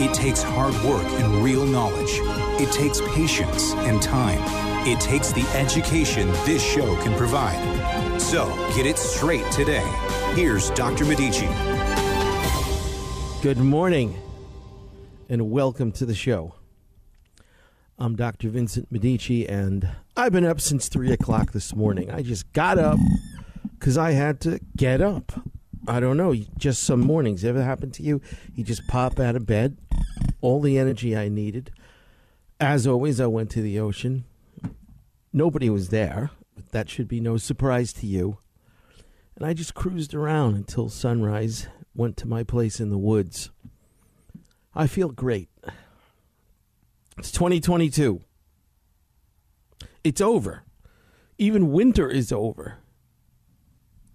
It takes hard work and real knowledge. It takes patience and time. It takes the education this show can provide. So get it straight today. Here's Dr. Medici. Good morning and welcome to the show. I'm Dr. Vincent Medici and I've been up since 3 o'clock this morning. I just got up because I had to get up. I don't know, just some mornings. Ever happened to you? You just pop out of bed, all the energy I needed. As always, I went to the ocean. Nobody was there, but that should be no surprise to you. And I just cruised around until sunrise, went to my place in the woods. I feel great. It's 2022. It's over. Even winter is over.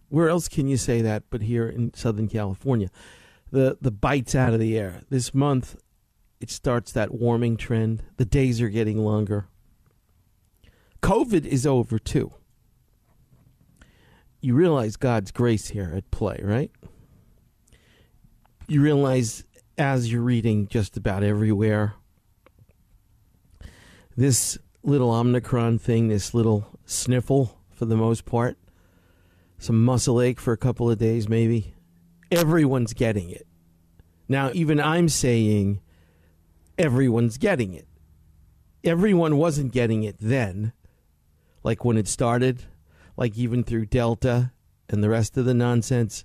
Where else can you say that but here in Southern California? The the bites out of the air. This month it starts that warming trend. The days are getting longer. COVID is over too. You realize God's grace here at play, right? You realize as you're reading just about everywhere this little Omicron thing, this little sniffle for the most part, some muscle ache for a couple of days, maybe. Everyone's getting it. Now, even I'm saying everyone's getting it. Everyone wasn't getting it then, like when it started, like even through Delta and the rest of the nonsense.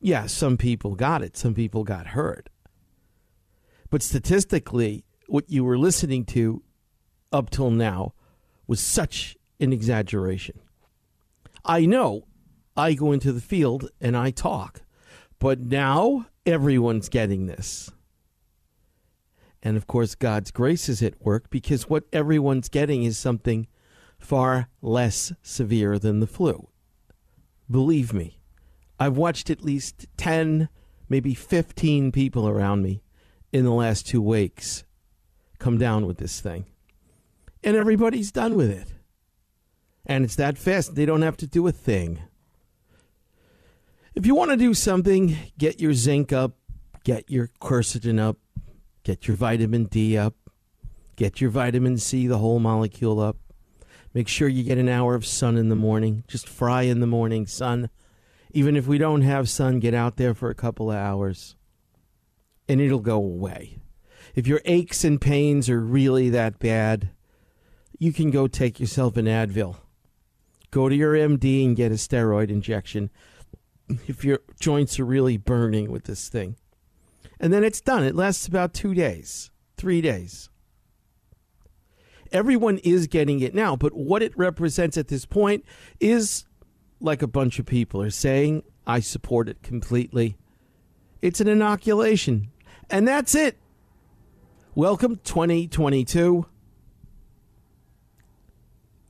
Yeah, some people got it, some people got hurt. But statistically, what you were listening to up till now was such an exaggeration. I know I go into the field and I talk, but now everyone's getting this. And of course, God's grace is at work because what everyone's getting is something far less severe than the flu. Believe me, I've watched at least 10, maybe 15 people around me in the last two weeks come down with this thing. And everybody's done with it and it's that fast. They don't have to do a thing. If you want to do something, get your zinc up, get your quercetin up, get your vitamin D up, get your vitamin C, the whole molecule up. Make sure you get an hour of sun in the morning. Just fry in the morning, sun. Even if we don't have sun, get out there for a couple of hours and it'll go away. If your aches and pains are really that bad, you can go take yourself an Advil Go to your MD and get a steroid injection if your joints are really burning with this thing. And then it's done. It lasts about two days, three days. Everyone is getting it now, but what it represents at this point is like a bunch of people are saying, I support it completely. It's an inoculation. And that's it. Welcome 2022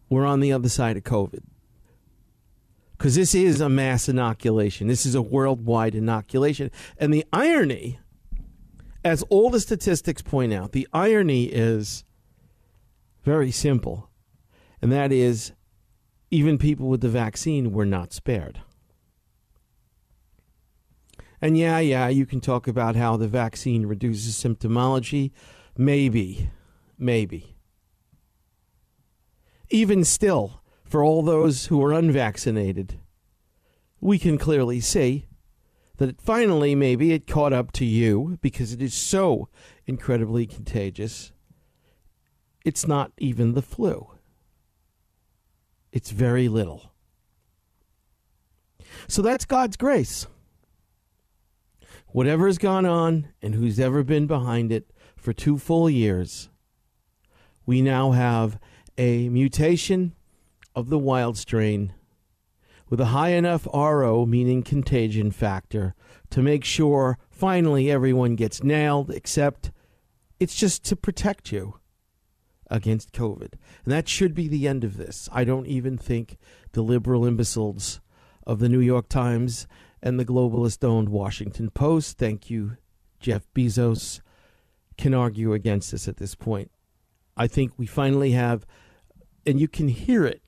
we're on the other side of COVID. Because this is a mass inoculation. This is a worldwide inoculation. And the irony, as all the statistics point out, the irony is very simple. And that is, even people with the vaccine were not spared. And yeah, yeah, you can talk about how the vaccine reduces symptomology. Maybe, maybe even still, for all those who are unvaccinated, we can clearly see that finally maybe it caught up to you because it is so incredibly contagious. It's not even the flu. It's very little. So that's God's grace. Whatever has gone on and who's ever been behind it for two full years, we now have a mutation of the wild strain with a high enough RO, meaning contagion factor, to make sure finally everyone gets nailed except It's just to protect you against COVID. And that should be the end of this. I don't even think the liberal imbeciles of the New York Times and the globalist owned Washington Post, thank you, Jeff Bezos, can argue against this at this point. I think we finally have, and you can hear it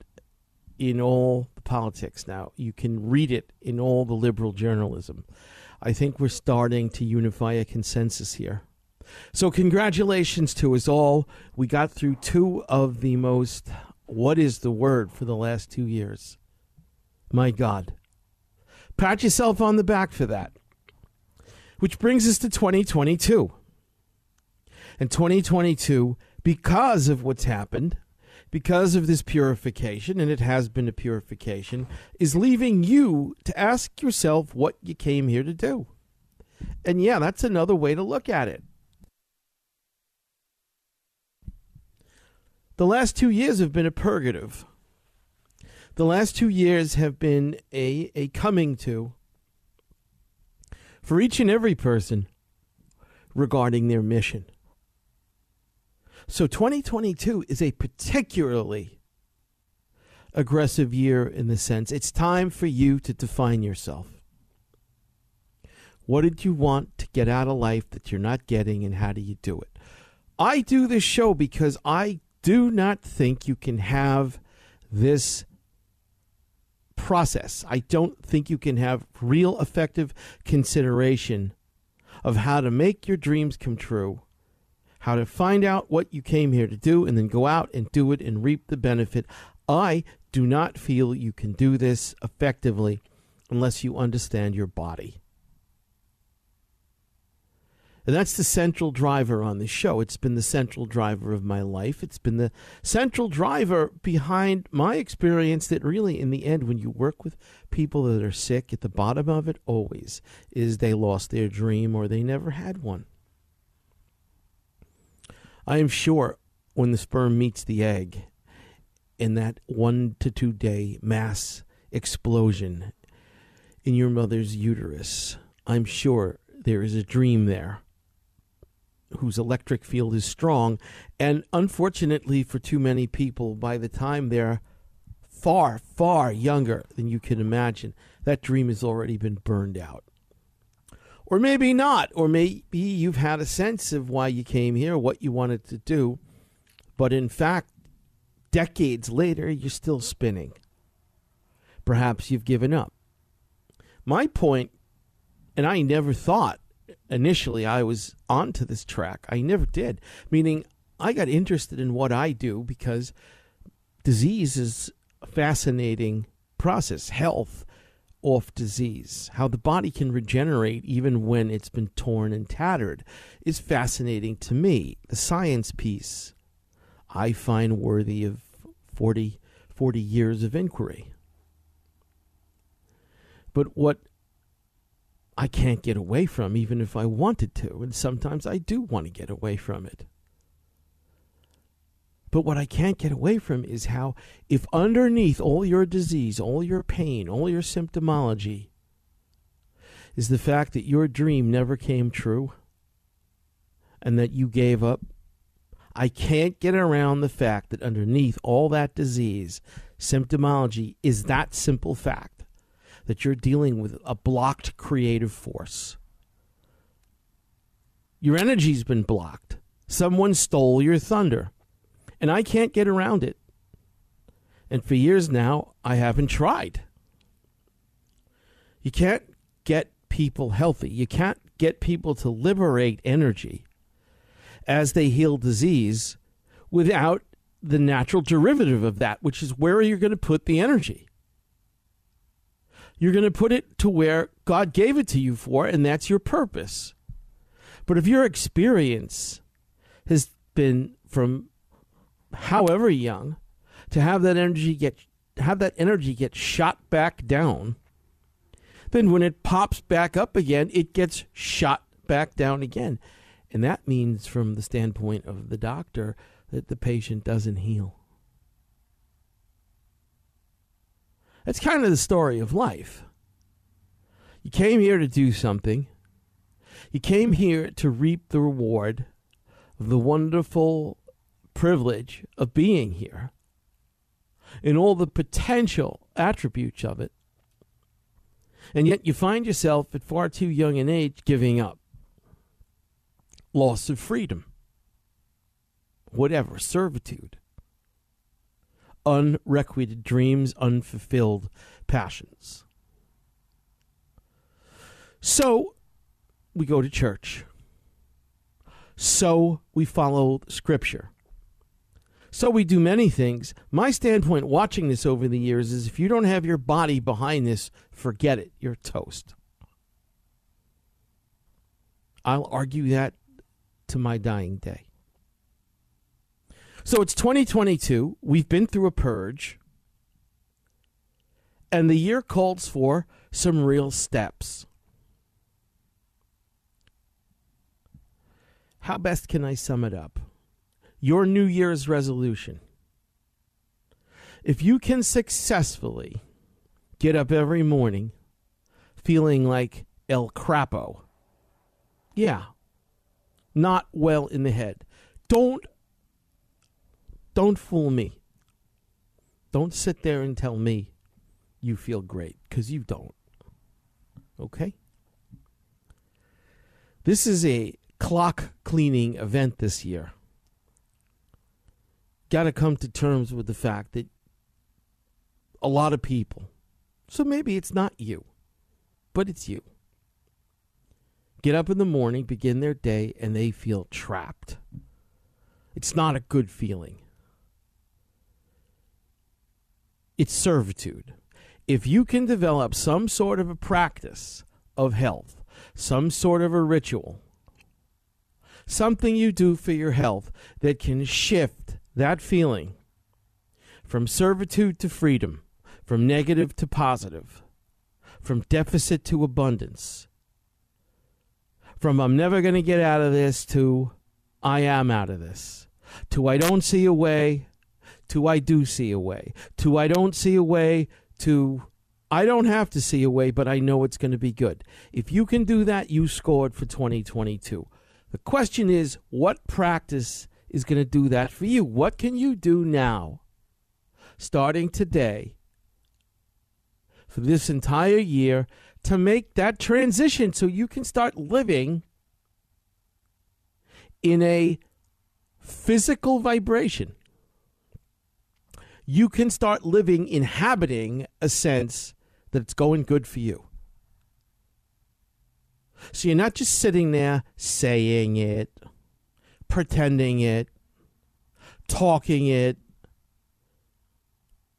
in all the politics now, you can read it in all the liberal journalism. I think we're starting to unify a consensus here. So, congratulations to us all. We got through two of the most, what is the word for the last two years? My God. Pat yourself on the back for that. Which brings us to 2022. And 2022, because of what's happened, because of this purification, and it has been a purification, is leaving you to ask yourself what you came here to do. And yeah, that's another way to look at it. The last two years have been a purgative. The last two years have been a, a coming to for each and every person regarding their mission. So 2022 is a particularly aggressive year in the sense it's time for you to define yourself. What did you want to get out of life that you're not getting, and how do you do it? I do this show because I do not think you can have this process. I don't think you can have real effective consideration of how to make your dreams come true, how to find out what you came here to do, and then go out and do it and reap the benefit. I do not feel you can do this effectively unless you understand your body. And that's the central driver on the show. It's been the central driver of my life. It's been the central driver behind my experience that really, in the end, when you work with people that are sick, at the bottom of it always is they lost their dream or they never had one. I am sure when the sperm meets the egg in that one to two day mass explosion in your mother's uterus, I'm sure there is a dream there whose electric field is strong. And unfortunately, for too many people, by the time they're far, far younger than you can imagine, that dream has already been burned out. Or maybe not, or maybe you've had a sense of why you came here, what you wanted to do, but in fact, decades later, you're still spinning. Perhaps you've given up. My point, and I never thought initially I was onto this track. I never did. Meaning, I got interested in what I do because disease is a fascinating process. Health off disease, how the body can regenerate even when it's been torn and tattered, is fascinating to me. The science piece I find worthy of 40, 40 years of inquiry. But what I can't get away from, even if I wanted to. And sometimes I do want to get away from it. But what I can't get away from is how, if underneath all your disease, all your pain, all your symptomology, is the fact that your dream never came true and that you gave up, I can't get around the fact that underneath all that disease, symptomology is that simple fact that you're dealing with a blocked creative force. Your energy's been blocked. Someone stole your thunder. And I can't get around it. And for years now, I haven't tried. You can't get people healthy. You can't get people to liberate energy as they heal disease without the natural derivative of that, which is where you're going to put the energy. You're going to put it to where God gave it to you for, and that's your purpose. But if your experience has been from however young to have that energy get have that energy get shot back down, then when it pops back up again, it gets shot back down again. And that means, from the standpoint of the doctor, that the patient doesn't heal. That's kind of the story of life. You came here to do something. You came here to reap the reward of the wonderful privilege of being here and all the potential attributes of it. And yet you find yourself at far too young an age giving up. Loss of freedom, whatever, servitude, unrequited dreams, unfulfilled passions. So we go to church. So we follow Scripture. So we do many things. My standpoint watching this over the years is if you don't have your body behind this, forget it. You're toast. I'll argue that to my dying day. So it's 2022. We've been through a purge. And the year calls for some real steps. How best can I sum it up? Your New Year's resolution. If you can successfully get up every morning feeling like El Crapo, yeah, not well in the head. Don't don't fool me. Don't sit there and tell me you feel great cuz you don't. Okay? This is a clock cleaning event this year. Got to come to terms with the fact that a lot of people, so maybe it's not you, but it's you, get up in the morning, begin their day, and they feel trapped. It's not a good feeling. It's servitude. If you can develop some sort of a practice of health, some sort of a ritual, something you do for your health that can shift that feeling from servitude to freedom, from negative to positive, from deficit to abundance, from I'm never going to get out of this to I am out of this, to I don't see a way to I do see a way, to I don't see a way to I don't have to see a way, but I know it's going to be good. If you can do that, you scored for 2022. The question is, what practice is going to do that for you? What can you do now, starting today, for this entire year, to make that transition so you can start living in a physical vibration? You can start living, inhabiting a sense that it's going good for you. So you're not just sitting there saying it, pretending it, talking it,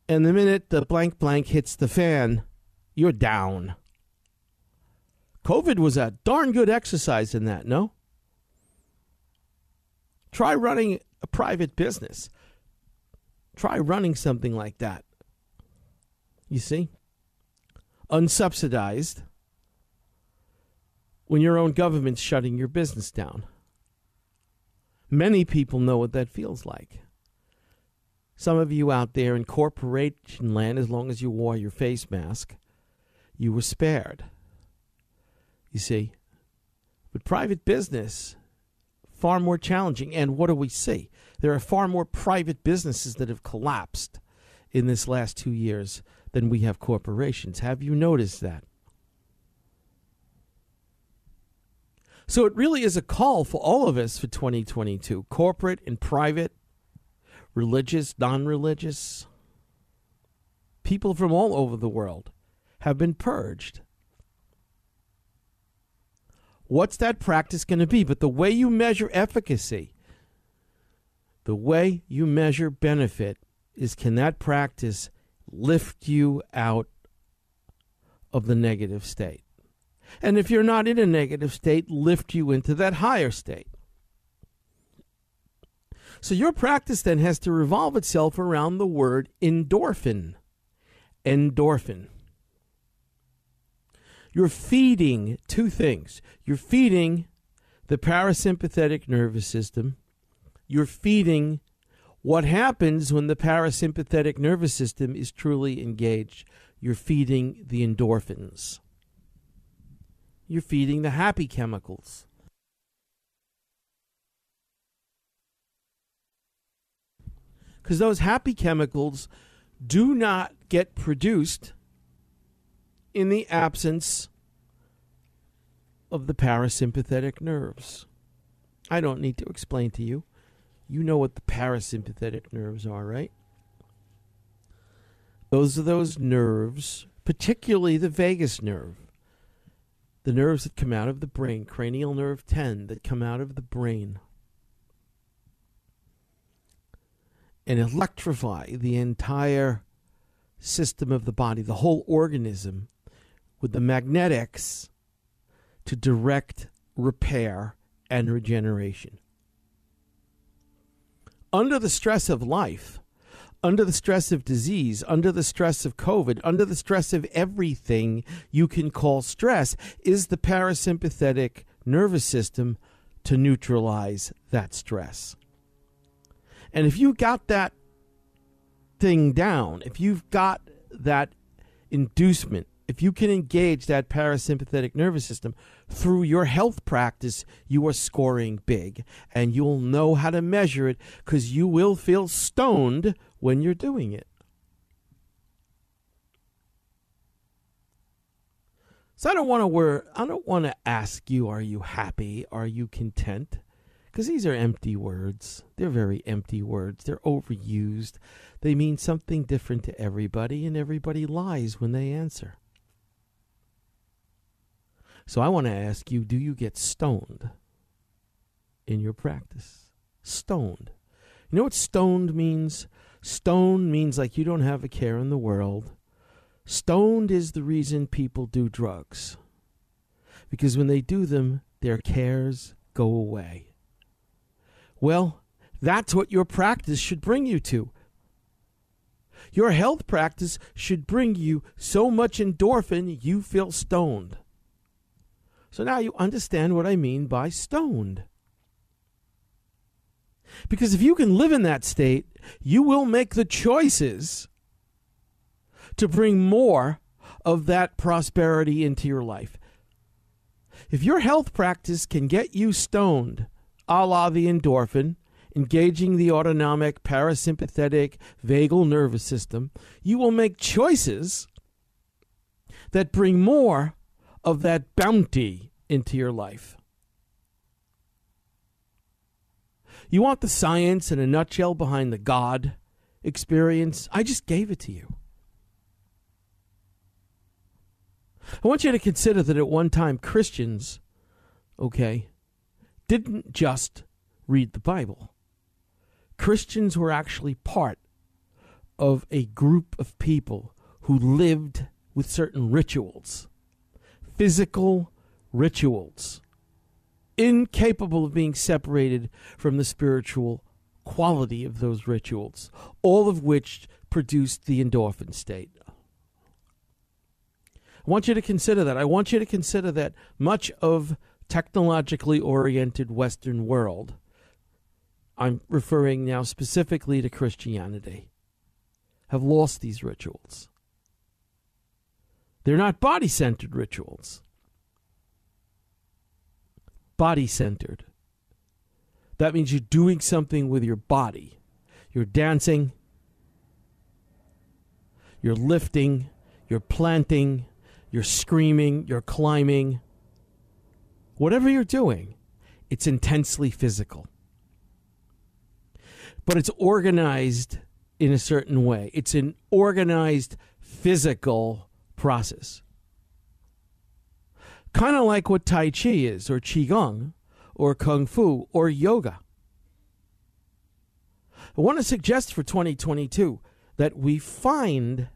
and the minute the blank blank hits the fan, you're down. COVID was a darn good exercise in that, no? Try running a private business. Try running something like that. You see? Unsubsidized when your own government's shutting your business down. Many people know what that feels like. Some of you out there in corporation land, as long as you wore your face mask, you were spared. You see? But private business, far more challenging. And what do we see? There are far more private businesses that have collapsed in this last two years than we have corporations. Have you noticed that? So it really is a call for all of us for 2022 corporate and private, religious, non religious. People from all over the world have been purged. What's that practice going to be? But the way you measure efficacy, the way you measure benefit, is can that practice lift you out of the negative state? And if you're not in a negative state, lift you into that higher state. So your practice then has to revolve itself around the word endorphin. Endorphin. You're feeding two things. You're feeding the parasympathetic nervous system. You're feeding what happens when the parasympathetic nervous system is truly engaged. You're feeding the endorphins you're feeding the happy chemicals. because those happy chemicals do not get produced in the absence of the parasympathetic nerves. I don't need to explain to you. You know what the parasympathetic nerves are, right? Those are those nerves, particularly the vagus nerve, the nerves that come out of the brain, cranial nerve 10, that come out of the brain and electrify the entire system of the body, the whole organism, with the magnetics to direct repair and regeneration. Under the stress of life, under the stress of disease, under the stress of COVID, under the stress of everything you can call stress, is the parasympathetic nervous system to neutralize that stress. And if you got that thing down, if you've got that inducement, if you can engage that parasympathetic nervous system through your health practice, you are scoring big. And you'll know how to measure it because you will feel stoned when you're doing it. So I don't want to word, I don't want to ask you are you happy? Are you content? Because these are empty words. They're very empty words. They're overused. They mean something different to everybody, and everybody lies when they answer. So I want to ask you do you get stoned in your practice? Stoned. You know what stoned means? Stoned means like you don't have a care in the world. Stoned is the reason people do drugs. Because when they do them, their cares go away. Well, that's what your practice should bring you to. Your health practice should bring you so much endorphin you feel stoned. So now you understand what I mean by stoned. Because if you can live in that state, you will make the choices to bring more of that prosperity into your life. If your health practice can get you stoned, a la the endorphin, engaging the autonomic, parasympathetic, vagal nervous system, you will make choices that bring more of that bounty into your life. You want the science in a nutshell behind the God experience? I just gave it to you. I want you to consider that at one time Christians, okay, didn't just read the Bible. Christians were actually part of a group of people who lived with certain rituals, physical rituals incapable of being separated from the spiritual quality of those rituals, all of which produced the endorphin state. I want you to consider that. I want you to consider that much of technologically oriented Western world, I'm referring now specifically to Christianity, have lost these rituals. They're not body centered rituals body centered. That means you're doing something with your body. You're dancing, you're lifting, you're planting, you're screaming, you're climbing. Whatever you're doing, it's intensely physical. But it's organized in a certain way. It's an organized physical process. Kind of like what Tai Chi is, or Qigong, or Kung Fu, or yoga. I want to suggest for 2022 that we find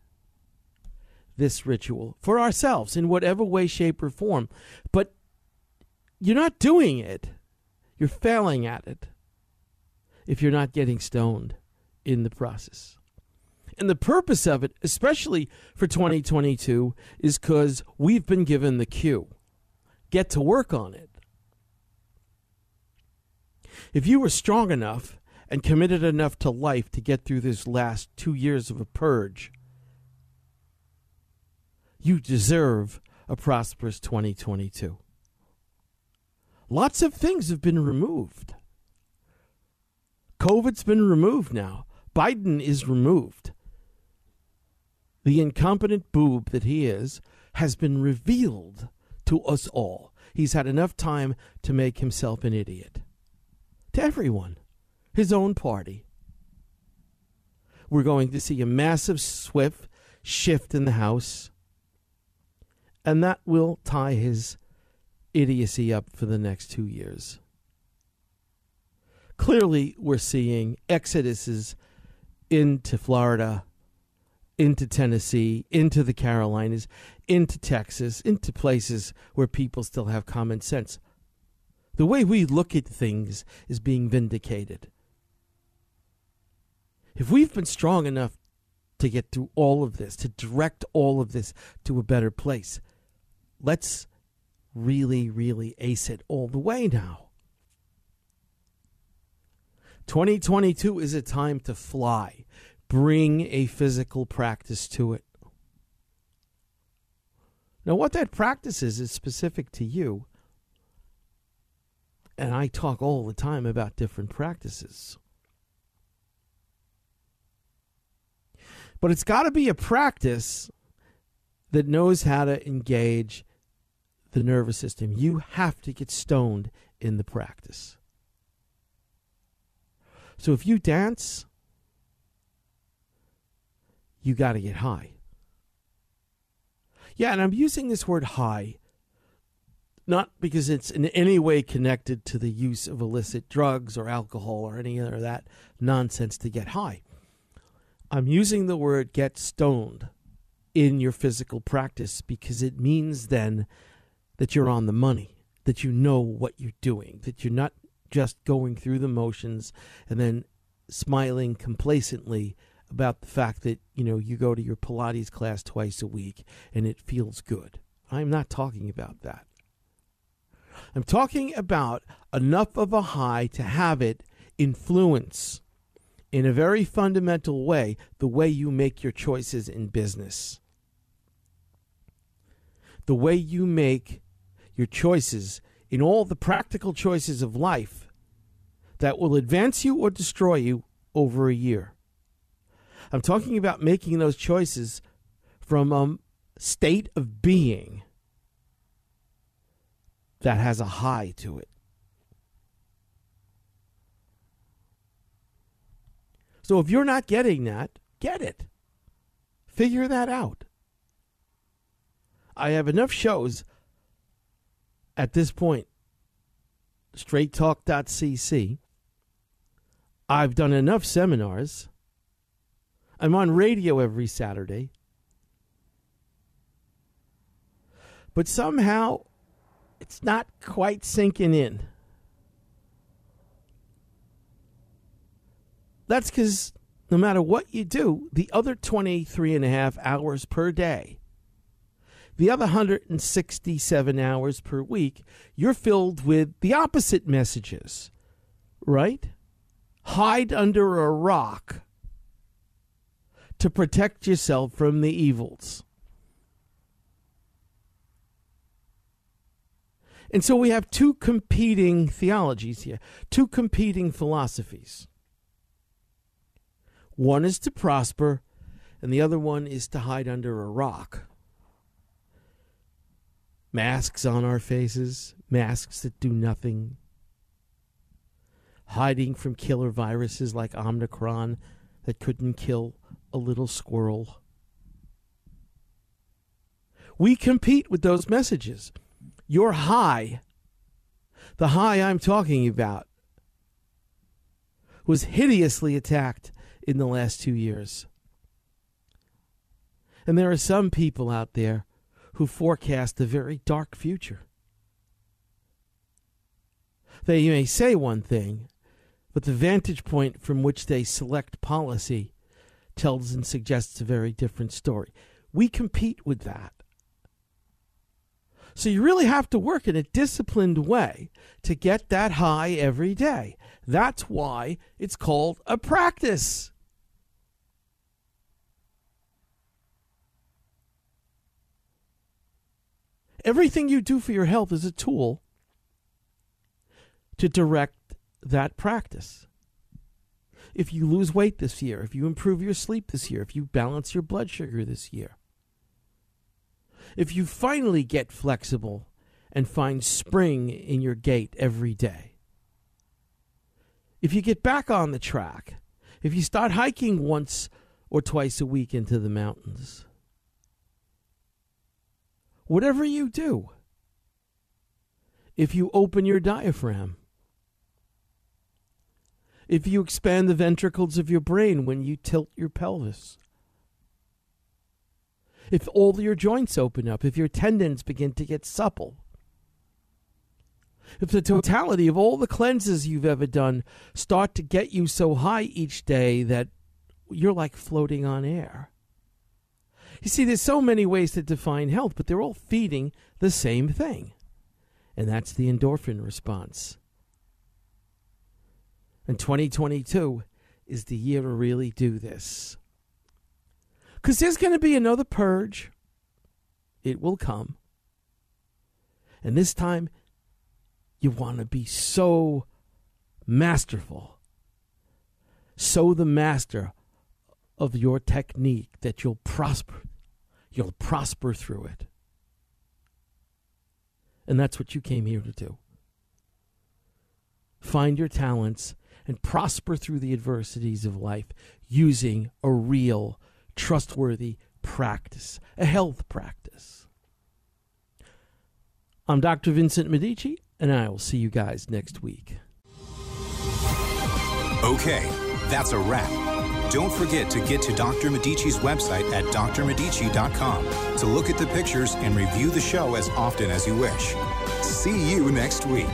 this ritual for ourselves in whatever way, shape, or form. But you're not doing it, you're failing at it if you're not getting stoned in the process. And the purpose of it, especially for 2022, is because we've been given the cue get to work on it. If you were strong enough and committed enough to life to get through this last two years of a purge, you deserve a prosperous 2022. Lots of things have been removed. COVID's been removed now, Biden is removed, the incompetent boob that he is has been revealed to us all. He's had enough time to make himself an idiot. To everyone, his own party. We're going to see a massive, swift shift in the House, and that will tie his idiocy up for the next two years. Clearly, we're seeing exoduses into Florida, into Tennessee, into the Carolinas, into Texas, into places where people still have common sense. The way we look at things is being vindicated. If we've been strong enough to get through all of this, to direct all of this to a better place, let's really, really ace it all the way now. 2022 is a time to fly. Bring a physical practice to it. Now, what that practice is, is specific to you. And I talk all the time about different practices. But it's got to be a practice that knows how to engage the nervous system. You have to get stoned in the practice. So if you dance, you got to get high. Yeah, and I'm using this word high not because it's in any way connected to the use of illicit drugs or alcohol or any of that nonsense to get high. I'm using the word get stoned in your physical practice because it means then that you're on the money, that you know what you're doing, that you're not just going through the motions and then smiling complacently about the fact that, you know, you go to your Pilates class twice a week and it feels good. I'm not talking about that. I'm talking about enough of a high to have it influence in a very fundamental way the way you make your choices in business. The way you make your choices in all the practical choices of life that will advance you or destroy you over a year. I'm talking about making those choices from a state of being that has a high to it. So if you're not getting that, get it. Figure that out. I have enough shows at this point, straighttalk.cc. I've done enough seminars. I'm on radio every Saturday. But somehow it's not quite sinking in. That's because no matter what you do, the other 23 and a half hours per day the other 167 hours per week, you're filled with the opposite messages, right? Hide under a rock to protect yourself from the evils. And so we have two competing theologies here, two competing philosophies. One is to prosper, and the other one is to hide under a rock masks on our faces, masks that do nothing, hiding from killer viruses like Omicron that couldn't kill a little squirrel. We compete with those messages. Your high, the high I'm talking about, was hideously attacked in the last two years. And there are some people out there who forecast a very dark future. They may say one thing, but the vantage point from which they select policy tells and suggests a very different story. We compete with that. So you really have to work in a disciplined way to get that high every day. That's why it's called a practice. Everything you do for your health is a tool to direct that practice. If you lose weight this year, if you improve your sleep this year, if you balance your blood sugar this year, if you finally get flexible and find spring in your gait every day, if you get back on the track, if you start hiking once or twice a week into the mountains, whatever you do, if you open your diaphragm, if you expand the ventricles of your brain when you tilt your pelvis, if all your joints open up, if your tendons begin to get supple, if the totality of all the cleanses you've ever done start to get you so high each day that you're like floating on air. You see, there's so many ways to define health, but they're all feeding the same thing, and that's the endorphin response. And 2022 is the year to really do this. Because there's going to be another purge. It will come. And this time, you want to be so masterful, so the master of your technique that you'll prosper. You'll prosper through it. And that's what you came here to do. Find your talents and prosper through the adversities of life using a real, trustworthy practice, a health practice. I'm Dr. Vincent Medici, and I will see you guys next week. Okay, that's a wrap. Don't forget to get to Dr. Medici's website at drmedici.com to look at the pictures and review the show as often as you wish. See you next week.